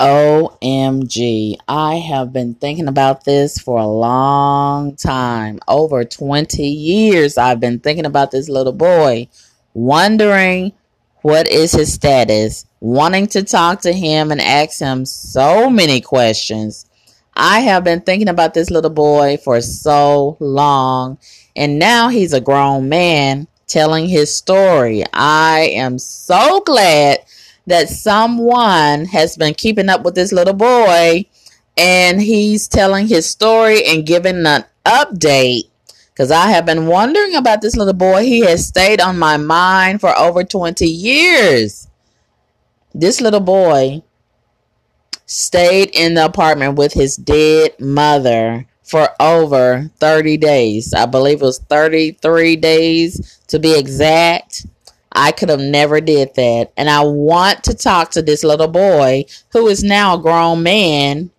OMG. I have been thinking about this for a long time. Over 20 years, I've been thinking about this little boy, wondering what is his status, wanting to talk to him and ask him so many questions. I have been thinking about this little boy for so long, and now he's a grown man telling his story. I am so glad that someone has been keeping up with this little boy and he's telling his story and giving an update because I have been wondering about this little boy. He has stayed on my mind for over 20 years. This little boy stayed in the apartment with his dead mother for over 30 days. I believe it was 33 days to be exact. I could have never did that. And I want to talk to this little boy who is now a grown man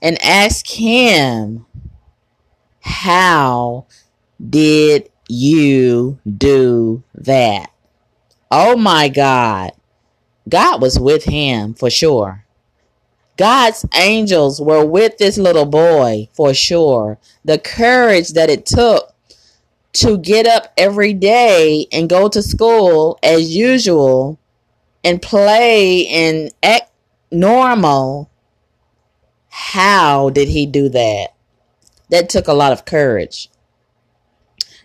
and ask him, how did you do that? Oh my God. God was with him for sure. God's angels were with this little boy for sure. The courage that it took to get up every day and go to school as usual and play and act normal. How did he do that? That took a lot of courage.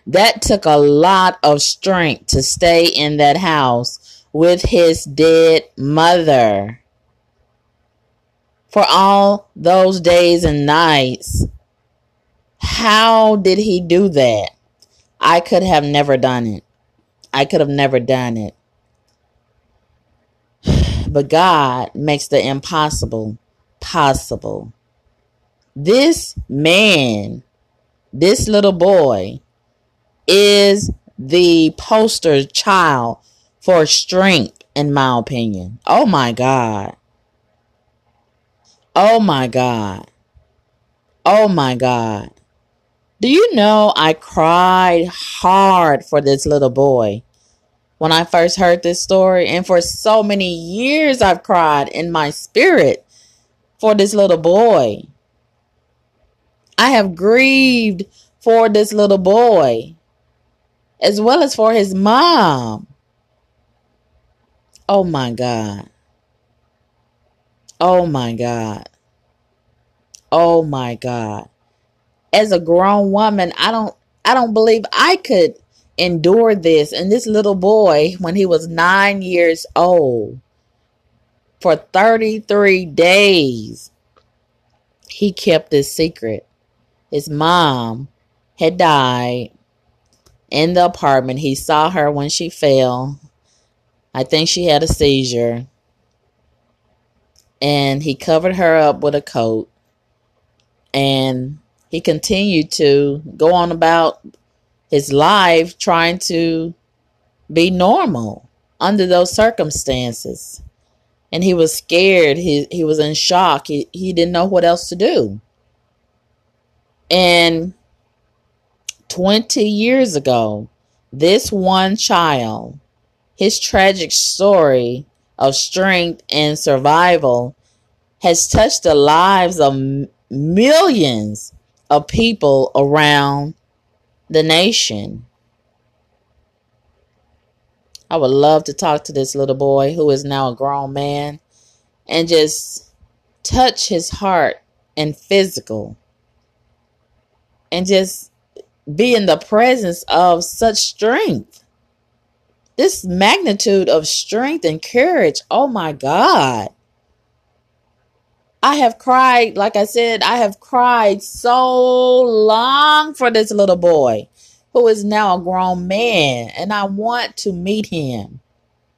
That took a lot of strength to stay in that house with his dead mother for all those days and nights. How did he do that? I could have never done it. I could have never done it. But God makes the impossible possible. This man, this little boy, is the poster child for strength, in my opinion. Oh my God. Oh my God. Oh my God. Do you know I cried hard for this little boy when I first heard this story? And for so many years, I've cried in my spirit for this little boy. I have grieved for this little boy as well as for his mom. Oh my God. Oh my God. Oh my God as a grown woman, I don't I don't believe I could endure this. And this little boy, when he was nine years old, for 33 days, he kept this secret. His mom had died in the apartment. He saw her when she fell. I think she had a seizure. And he covered her up with a coat. And he continued to go on about his life trying to be normal under those circumstances. And he was scared. He he was in shock. He he didn't know what else to do. And 20 years ago, this one child, his tragic story of strength and survival has touched the lives of millions of people around the nation. I would love to talk to this little boy who is now a grown man and just touch his heart and physical and just be in the presence of such strength. This magnitude of strength and courage. Oh my God. I have cried, like I said, I have cried so long for this little boy who is now a grown man, and I want to meet him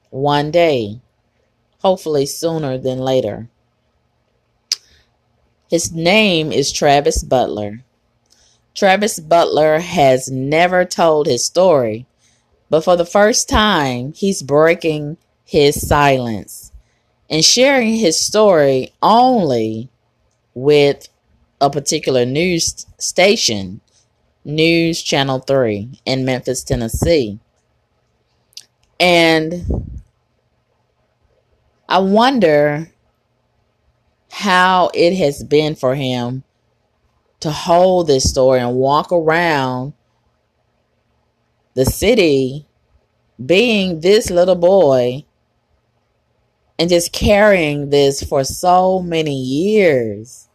one day, hopefully sooner than later. His name is Travis Butler. Travis Butler has never told his story, but for the first time, he's breaking his silence and sharing his story only with a particular news station, News Channel 3 in Memphis, Tennessee. And I wonder how it has been for him to hold this story and walk around the city being this little boy and just carrying this for so many years.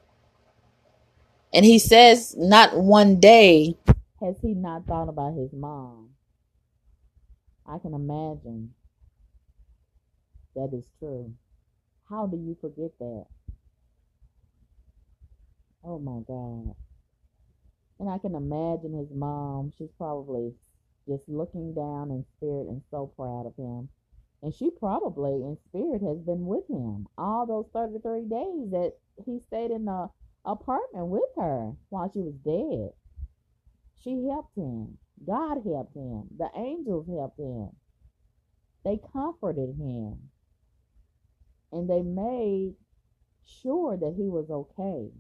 And he says, not one day has he not thought about his mom. I can imagine that is true. How do you forget that? Oh my God. And I can imagine his mom. She's probably just looking down in spirit and so proud of him. And she probably in spirit has been with him all those 33 days that he stayed in the apartment with her while she was dead. She helped him. God helped him. The angels helped him. They comforted him. And they made sure that he was okay.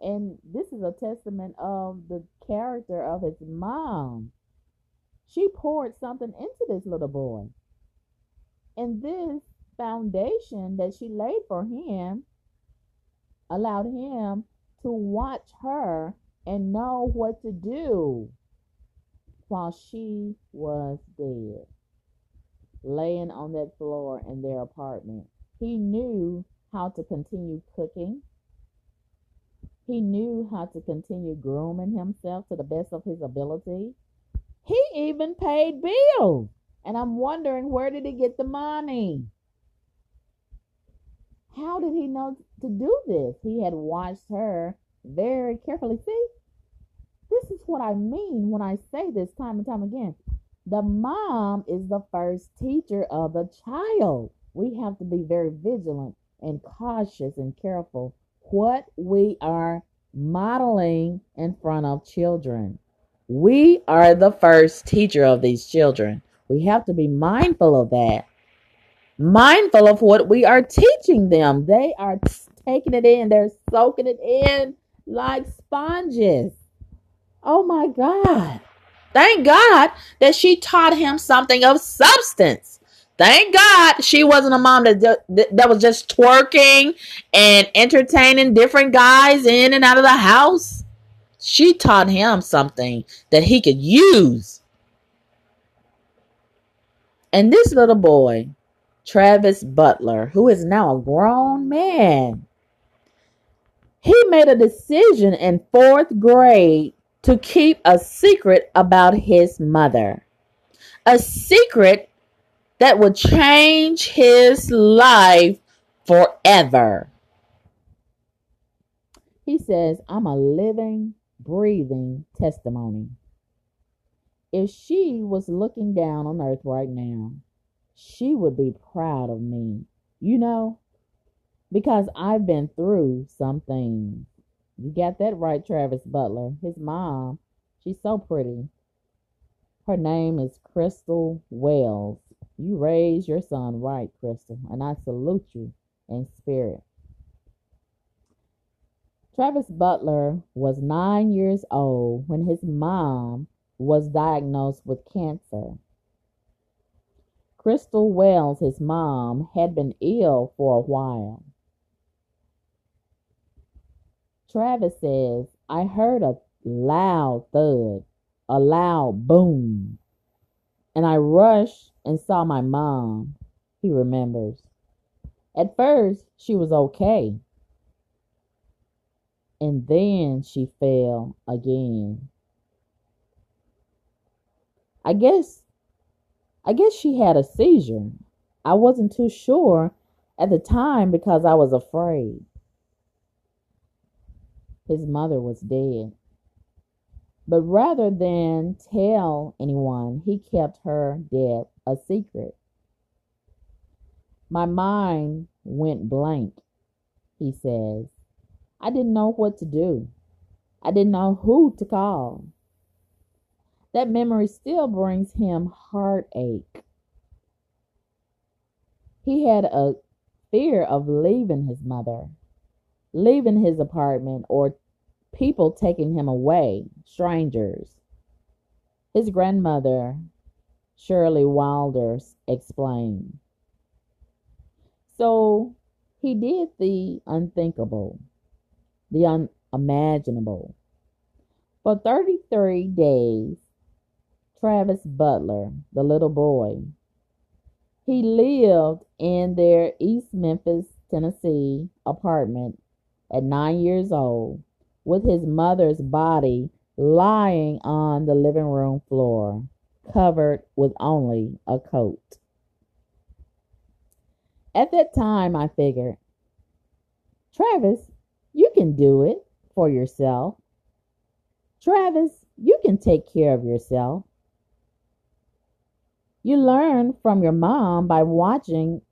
And this is a testament of the character of his mom. She poured something into this little boy. And this foundation that she laid for him allowed him to watch her and know what to do while she was dead, laying on that floor in their apartment. He knew how to continue cooking. He knew how to continue grooming himself to the best of his ability. He even paid bills. And I'm wondering where did he get the money? How did he know to do this? He had watched her very carefully. See, this is what I mean when I say this time and time again. The mom is the first teacher of the child. We have to be very vigilant and cautious and careful what we are modeling in front of children. We are the first teacher of these children. We have to be mindful of that. Mindful of what we are teaching them. They are taking it in, they're soaking it in like sponges. Oh my God. Thank God that she taught him something of substance. Thank God she wasn't a mom that, that was just twerking and entertaining different guys in and out of the house. She taught him something that he could use. And this little boy, Travis Butler, who is now a grown man, he made a decision in fourth grade to keep a secret about his mother. A secret that would change his life forever. He says, I'm a living breathing testimony. If she was looking down on earth right now, she would be proud of me. You know, because I've been through some things. You got that right, Travis Butler. His mom, she's so pretty. Her name is Chrystal Wells. You raised your son right, Chrystal, and I salute you in spirit. Travis Butler was nine years old when his mom was diagnosed with cancer. Chrystal Wells, his mom, had been ill for a while. Travis says, I heard a loud thud, a loud boom, and I rushed and saw my mom. He remembers. At first, she was okay and then she fell again. I guess I guess she had a seizure. I wasn't too sure at the time because I was afraid. His mother was dead. But rather than tell anyone, he kept her death a secret. My mind went blank, he says. I didn't know what to do. I didn't know who to call. That memory still brings him heartache. He had a fear of leaving his mother, leaving his apartment, or people taking him away, strangers. His grandmother, Shirley Wilder, explained. So He did the unthinkable, the unimaginable. For 33 days, Travis Butler, the little boy, he lived in their East Memphis, Tennessee apartment at nine years old with his mother's body lying on the living room floor, covered with only a coat. At that time, I figured, Travis, you can do it for yourself. Travis, you can take care of yourself. You learn from your mom by watching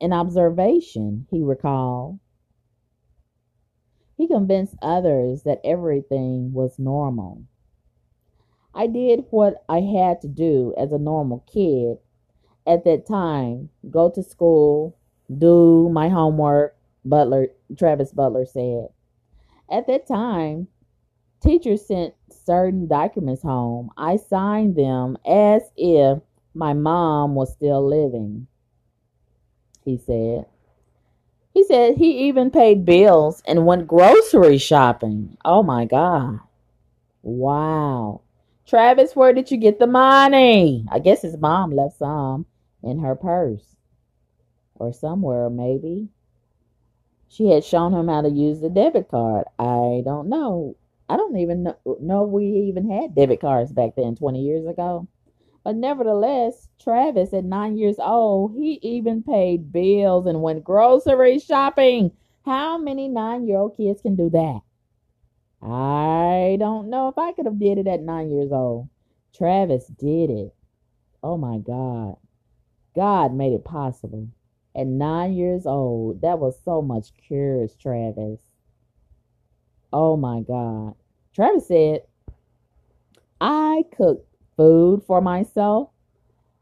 and observation, he recalled. He convinced others that everything was normal. I did what I had to do as a normal kid at that time go to school, do my homework, Butler Travis Butler said. At that time, teachers sent certain documents home. I signed them as if my mom was still living, he said. He said he even paid bills and went grocery shopping. Oh my God. Wow. Travis, where did you get the money? I guess his mom left some in her purse or somewhere, maybe. She had shown him how to use the debit card. I don't know. I don't even know, know we even had debit cards back then, 20 years ago. But nevertheless, Travis, at nine years old, he even paid bills and went grocery shopping. How many nine year old kids can do that? I don't know if I could have did it at nine years old. Travis did it. Oh my God. God made it possible. At nine years old, that was so much courage, Travis. Oh my God. Travis said, I cooked food for myself.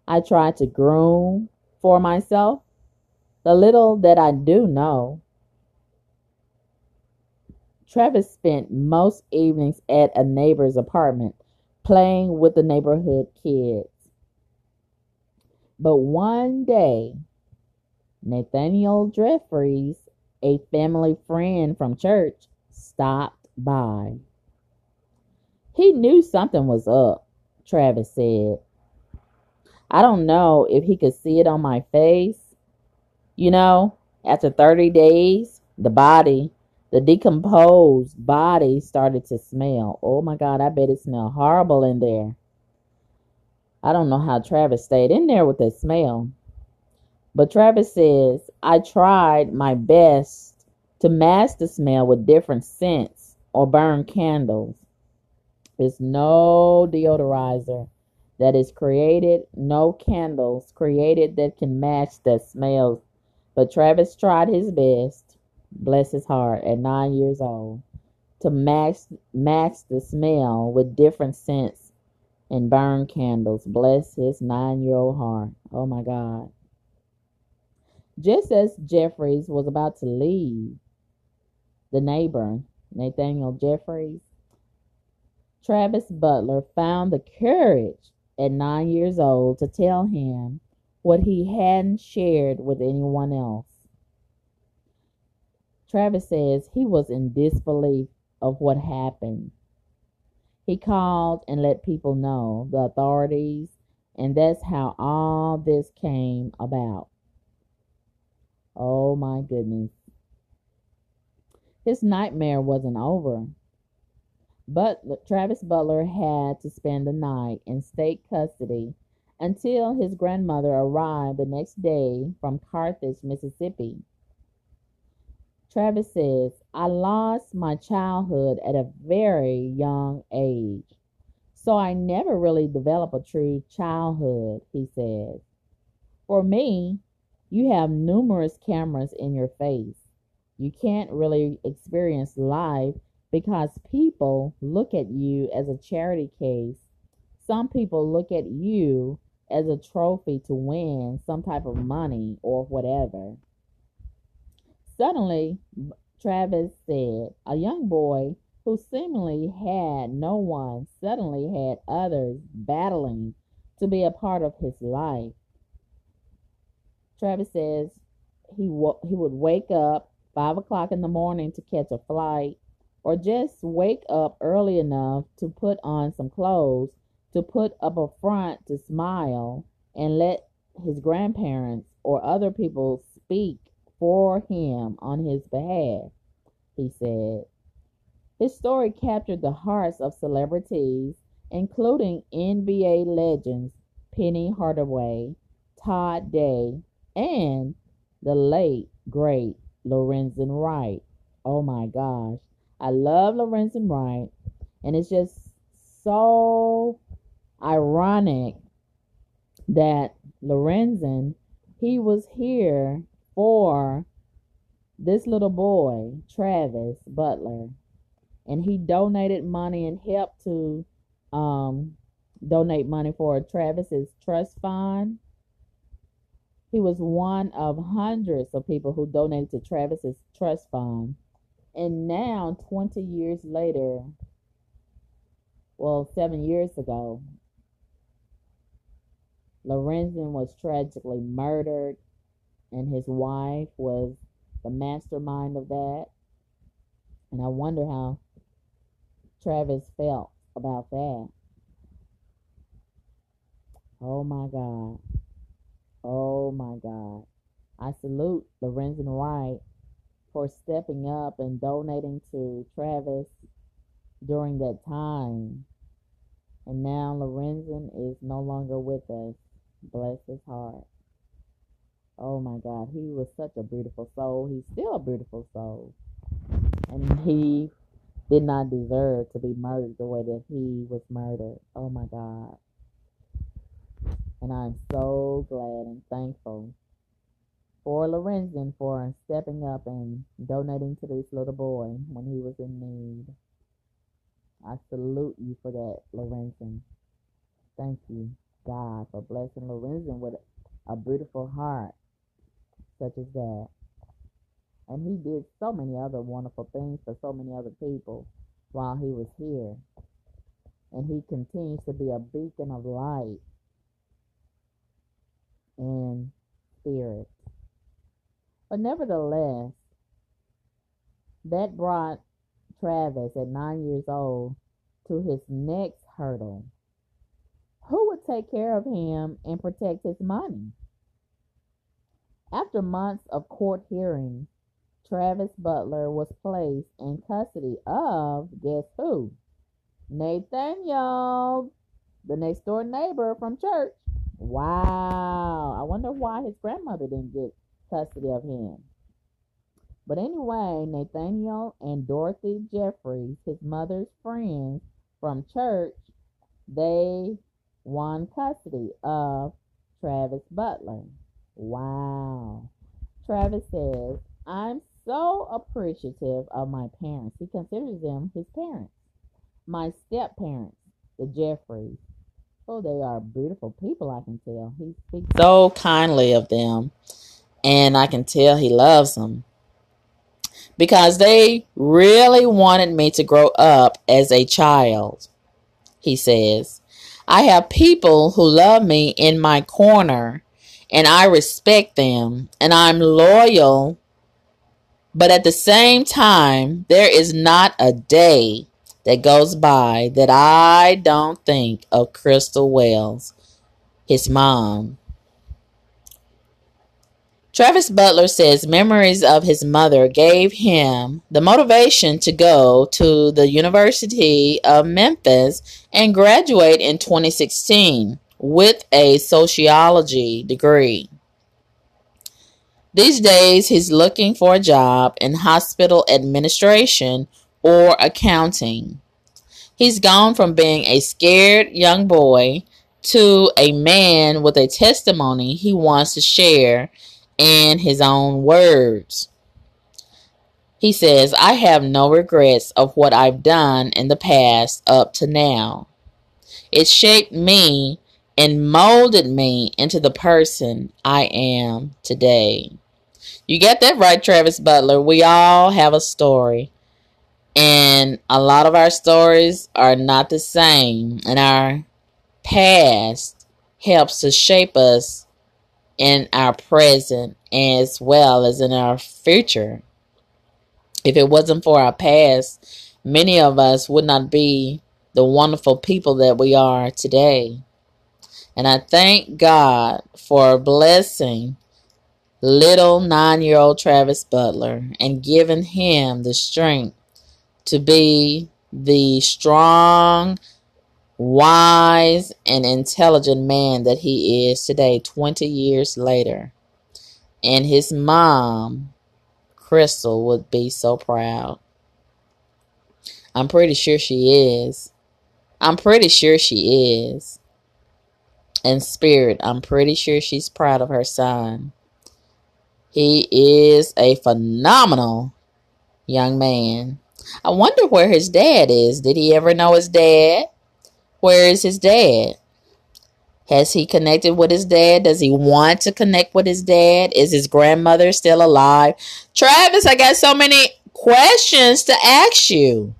I try to groom for myself. The little that I do know. Travis spent most evenings at a neighbor's apartment playing with the neighborhood kids. But one day, Nathaniel Jeffries, a family friend from church, stopped by. He knew something was up. Travis said. I don't know if he could see it on my face. You know, after 30 days, the body, the decomposed body started to smell. Oh my God, I bet it smelled horrible in there. I don't know how Travis stayed in there with that smell. But Travis says, I tried my best to mask the smell with different scents or burn candles. There's no deodorizer that is created, no candles created that can match the smells. But Travis tried his best, bless his heart, at nine years old, to match match the smell with different scents and burn candles. Bless his nine year old heart. Oh my God. Just as Jeffries was about to leave, the neighbor, Nathaniel Jeffries, Travis Butler found the courage at nine years old to tell him what he hadn't shared with anyone else. Travis says he was in disbelief of what happened. He called and let people know, the authorities, and that's how all this came about. Oh my goodness. His nightmare wasn't over. But Travis Butler had to spend the night in state custody until his grandmother arrived the next day from Carthage, Mississippi. Travis says, I lost my childhood at a very young age, so I never really developed a true childhood, he says. For me, you have numerous cameras in your face. You can't really experience life because people look at you as a charity case. Some people look at you as a trophy to win some type of money or whatever. Suddenly, Travis said, a young boy who seemingly had no one suddenly had others battling to be a part of his life. Travis says, he he would wake up five o'clock in the morning to catch a flight, or just wake up early enough to put on some clothes, to put up a front to smile, and let his grandparents or other people speak for him on his behalf. He said. His story captured the hearts of celebrities, including NBA legends Penny Hardaway, Todd Day, and the late, great Lorenzen Wright. Oh my gosh. I love Lorenzen Wright. And it's just so ironic that Lorenzen, he was here for this little boy, Travis Butler. And he donated money and helped to um, donate money for Travis's trust fund he was one of hundreds of people who donated to Travis's trust fund. And now, 20 years later, well, seven years ago, Lorenzen was tragically murdered, and his wife was the mastermind of that. And I wonder how Travis felt about that. Oh my God. Oh my God. I salute Lorenzen Wright for stepping up and donating to Travis during that time. And now Lorenzen is no longer with us. Bless his heart. Oh my God, he was such a beautiful soul. He's still a beautiful soul. And he did not deserve to be murdered the way that he was murdered. Oh my God. And I'm so glad and thankful for Lorenzen for stepping up and donating to this little boy when he was in need. I salute you for that, Lorenzen. Thank you, God, for blessing Lorenzen with a beautiful heart such as that. And he did so many other wonderful things for so many other people while he was here. And he continues to be a beacon of light and spirit. But nevertheless, that brought Travis at nine years old to his next hurdle. Who would take care of him and protect his money? After months of court hearings, Travis Butler was placed in custody of guess who? Nathaniel, the next door neighbor from church. Wow. I wonder why his grandmother didn't get custody of him. But anyway, Nathaniel and Dorothy Jeffries, his mother's friends from church, they won custody of Travis Butler. Wow. Travis says, I'm so appreciative of my parents. He considers them his parents. My step parents, the Jeffries. Oh, they are beautiful people, I can tell. He speaks so kindly of them, and I can tell he loves them because they really wanted me to grow up as a child. He says, I have people who love me in my corner, and I respect them, and I'm loyal. But at the same time, there is not a day that goes by that I don't think of Chrystal Wells, his mom. Travis Butler says memories of his mother gave him the motivation to go to the University of Memphis and graduate in 2016 with a sociology degree. These days, he's looking for a job in hospital administration or accounting. He's gone from being a scared young boy to a man with a testimony he wants to share in his own words. He says, I have no regrets of what I've done in the past up to now. It shaped me and molded me into the person I am today. You get that right, Travis Butler. We all have a story. And a lot of our stories are not the same. And our past helps to shape us in our present as well as in our future. If it wasn't for our past, many of us would not be the wonderful people that we are today. And I thank God for blessing little nine year old Travis Butler and giving him the strength to be the strong, wise, and intelligent man that he is today, 20 years later. And his mom, Chrystal, would be so proud. I'm pretty sure she is. I'm pretty sure she is. In spirit, I'm pretty sure she's proud of her son. He is a phenomenal young man. I wonder where his dad is. Did he ever know his dad? Where is his dad? Has he connected with his dad? Does he want to connect with his dad? Is his grandmother still alive? Travis, I got so many questions to ask you.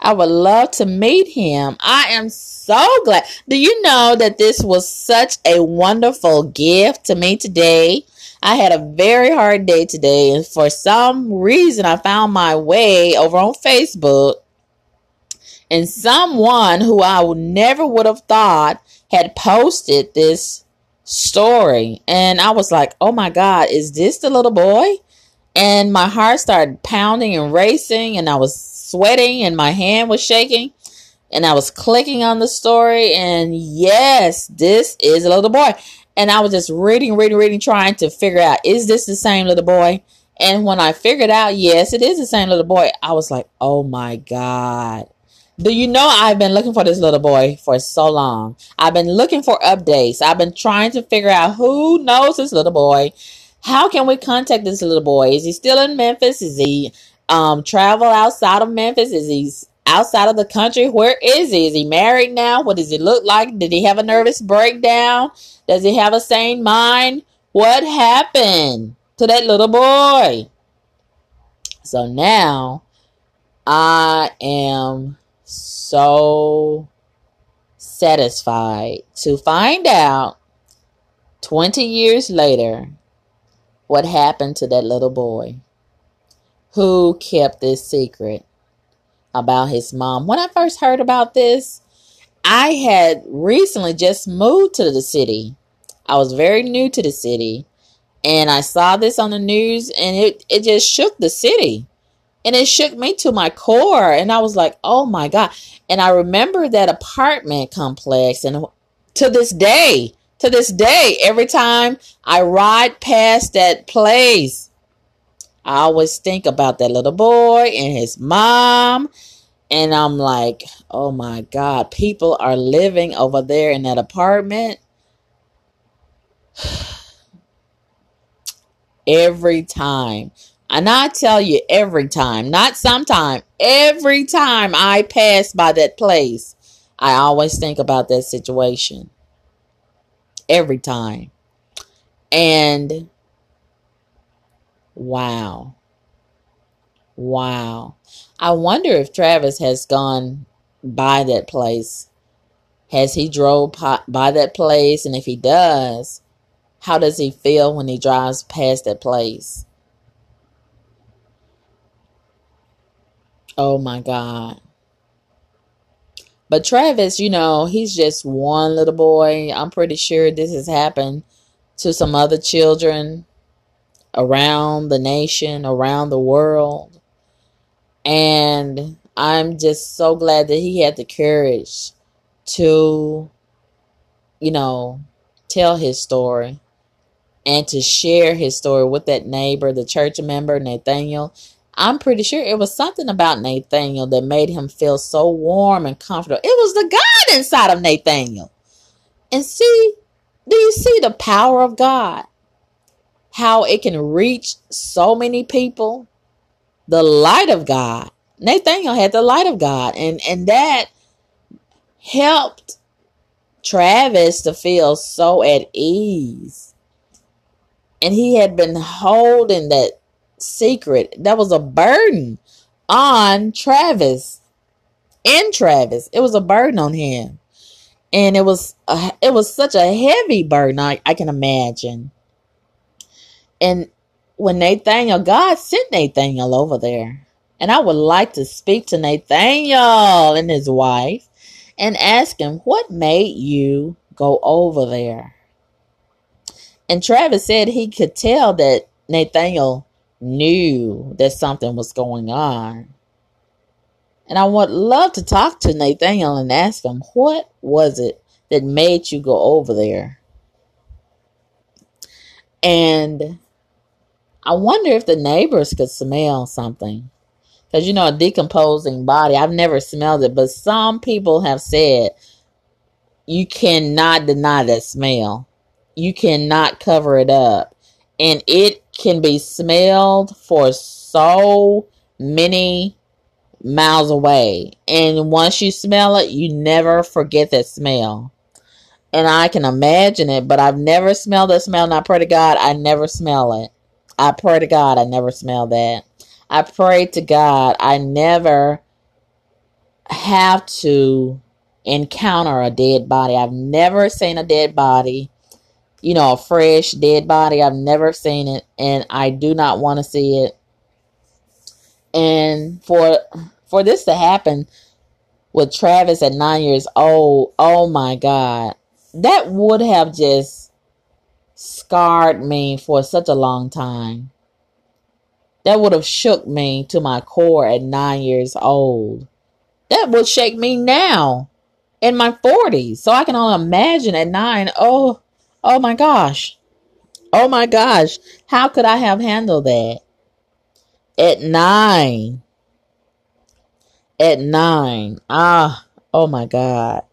I would love to meet him. I am so glad. Do you know that this was such a wonderful gift to me today? I had a very hard day today, and for some reason, I found my way over on Facebook, and someone who I never would have thought had posted this story, and I was like, "Oh my God, is this the little boy?" And my heart started pounding and racing, and I was sweating, and my hand was shaking and I was clicking on the story, and yes, this is a little boy. And I was just reading, reading, reading, trying to figure out is this the same little boy? And when I figured out, yes, it is the same little boy, I was like, oh my God. Do you know I've been looking for this little boy for so long? I've been looking for updates. I've been trying to figure out who knows this little boy. How can we contact this little boy? Is he still in Memphis? Is he um travel outside of Memphis? Is he outside of the country? Where is he? Is he married now? What does he look like? Did he have a nervous breakdown? Does he have a sane mind? What happened to that little boy? So now I am so satisfied to find out 20 years later what happened to that little boy who kept this secret about his mom. When I first heard about this, I had recently just moved to the city. I was very new to the city. And I saw this on the news and it, it just shook the city. And it shook me to my core. And I was like, oh my God. And I remember that apartment complex. And to this day, to this day, every time I ride past that place, I always think about that little boy and his mom. And I'm like, oh my God, people are living over there in that apartment. every time. And I tell you, every time, not sometime, every time I pass by that place, I always think about that situation. Every time. And Wow. Wow. I wonder if Travis has gone by that place. Has he drove by that place? And if he does, how does he feel when he drives past that place? Oh my God. But Travis, you know, he's just one little boy. I'm pretty sure this has happened to some other children around the nation, around the world. And I'm just so glad that he had the courage to, you know, tell his story and to share his story with that neighbor, the church member, Nathaniel. I'm pretty sure it was something about Nathaniel that made him feel so warm and comfortable. It was the God inside of Nathaniel. And see, do you see the power of God? how it can reach so many people. The light of God. Nathaniel had the light of God, and and that helped Travis to feel so at ease. And he had been holding that secret. That was a burden on Travis. and Travis. It was a burden on him. and it was it was such a heavy burden. I, I can imagine. And when Nathaniel, God sent Nathaniel over there, and I would like to speak to Nathaniel and his wife and ask him what made you go over there. And Travis said he could tell that Nathaniel knew that something was going on. And I would love to talk to Nathaniel and ask him, what was it that made you go over there? And I wonder if the neighbors could smell something. Because, you know, a decomposing body, I've never smelled it, but some people have said you cannot deny that smell. You cannot cover it up. And it can be smelled for so many miles away. And once you smell it, you never forget that smell. And I can imagine it, but I've never smelled that smell. And I pray to God I never smell it. I pray to God I never smell that. I pray to God I never have to encounter a dead body. I've never seen a dead body, you know, a fresh dead body. I've never seen it, and I do not want to see it. And for for this to happen with Travis at nine years old, oh my God, that would have just scarred me for such a long time. That would have shook me to my core at nine years old. That would shake me now in my 40s. So I can only imagine at nine. Oh, oh my gosh. Oh my gosh. How could I have handled that? At nine. At nine. Ah, oh my God.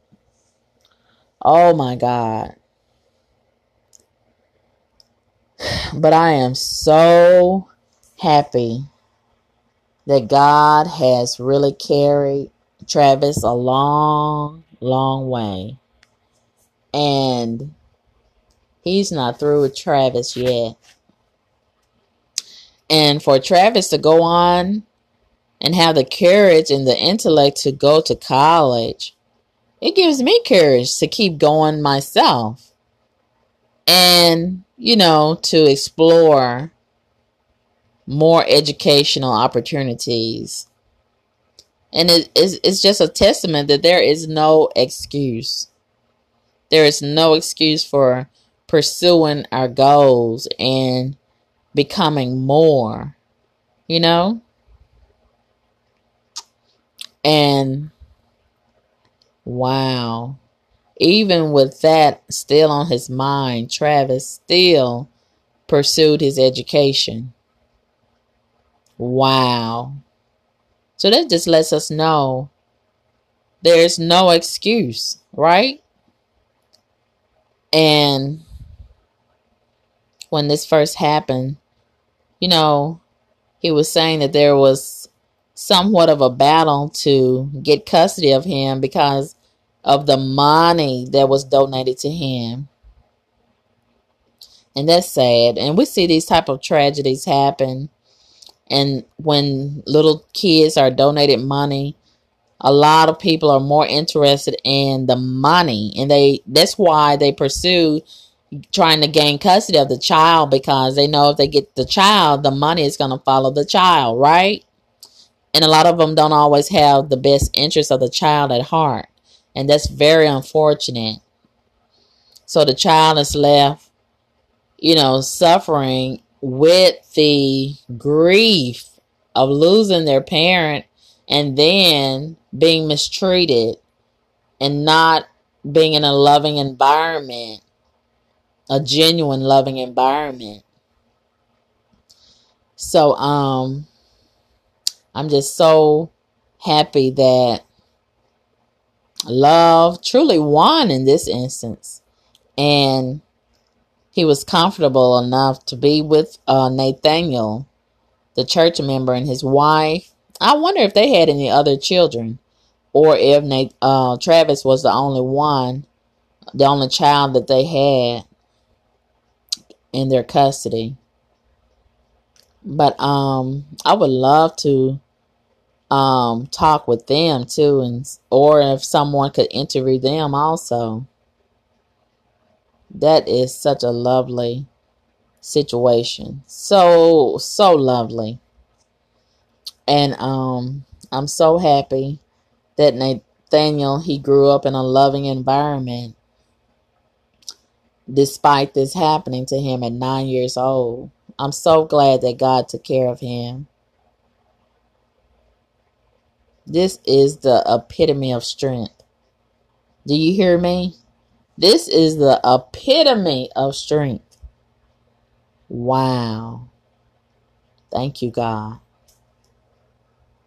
Oh my God. But I am so happy that God has really carried Travis a long, long way. And he's not through with Travis yet. And for Travis to go on and have the courage and the intellect to go to college, it gives me courage to keep going myself. And, you know, to explore more educational opportunities and it is it's just a testament that there is no excuse. There is no excuse for pursuing our goals and becoming more, you know? And wow. Even with that still on his mind, Travis still pursued his education. Wow. So that just lets us know there's no excuse, right? And when this first happened, you know, he was saying that there was somewhat of a battle to get custody of him because of the money that was donated to him. And that's sad. And we see these type of tragedies happen and when little kids are donated money, a lot of people are more interested in the money and they that's why they pursue trying to gain custody of the child because they know if they get the child, the money is going to follow the child, right? And a lot of them don't always have the best interest of the child at heart. And that's very unfortunate. So the child is left, you know, suffering with the grief of losing their parent and then being mistreated and not being in a loving environment, a genuine loving environment. So um I'm just so happy that love truly won in this instance. And he was comfortable enough to be with uh, Nathaniel, the church member, and his wife. I wonder if they had any other children, or if Nate, uh, Travis was the only one, the only child that they had in their custody. But um, I would love to um, talk with them too, and or if someone could interview them also. That is such a lovely situation. So so lovely. And um I'm so happy that Nathaniel he grew up in a loving environment despite this happening to him at 9 years old. I'm so glad that God took care of him. This is the epitome of strength. Do you hear me? This is the epitome of strength. Wow. Thank you, God.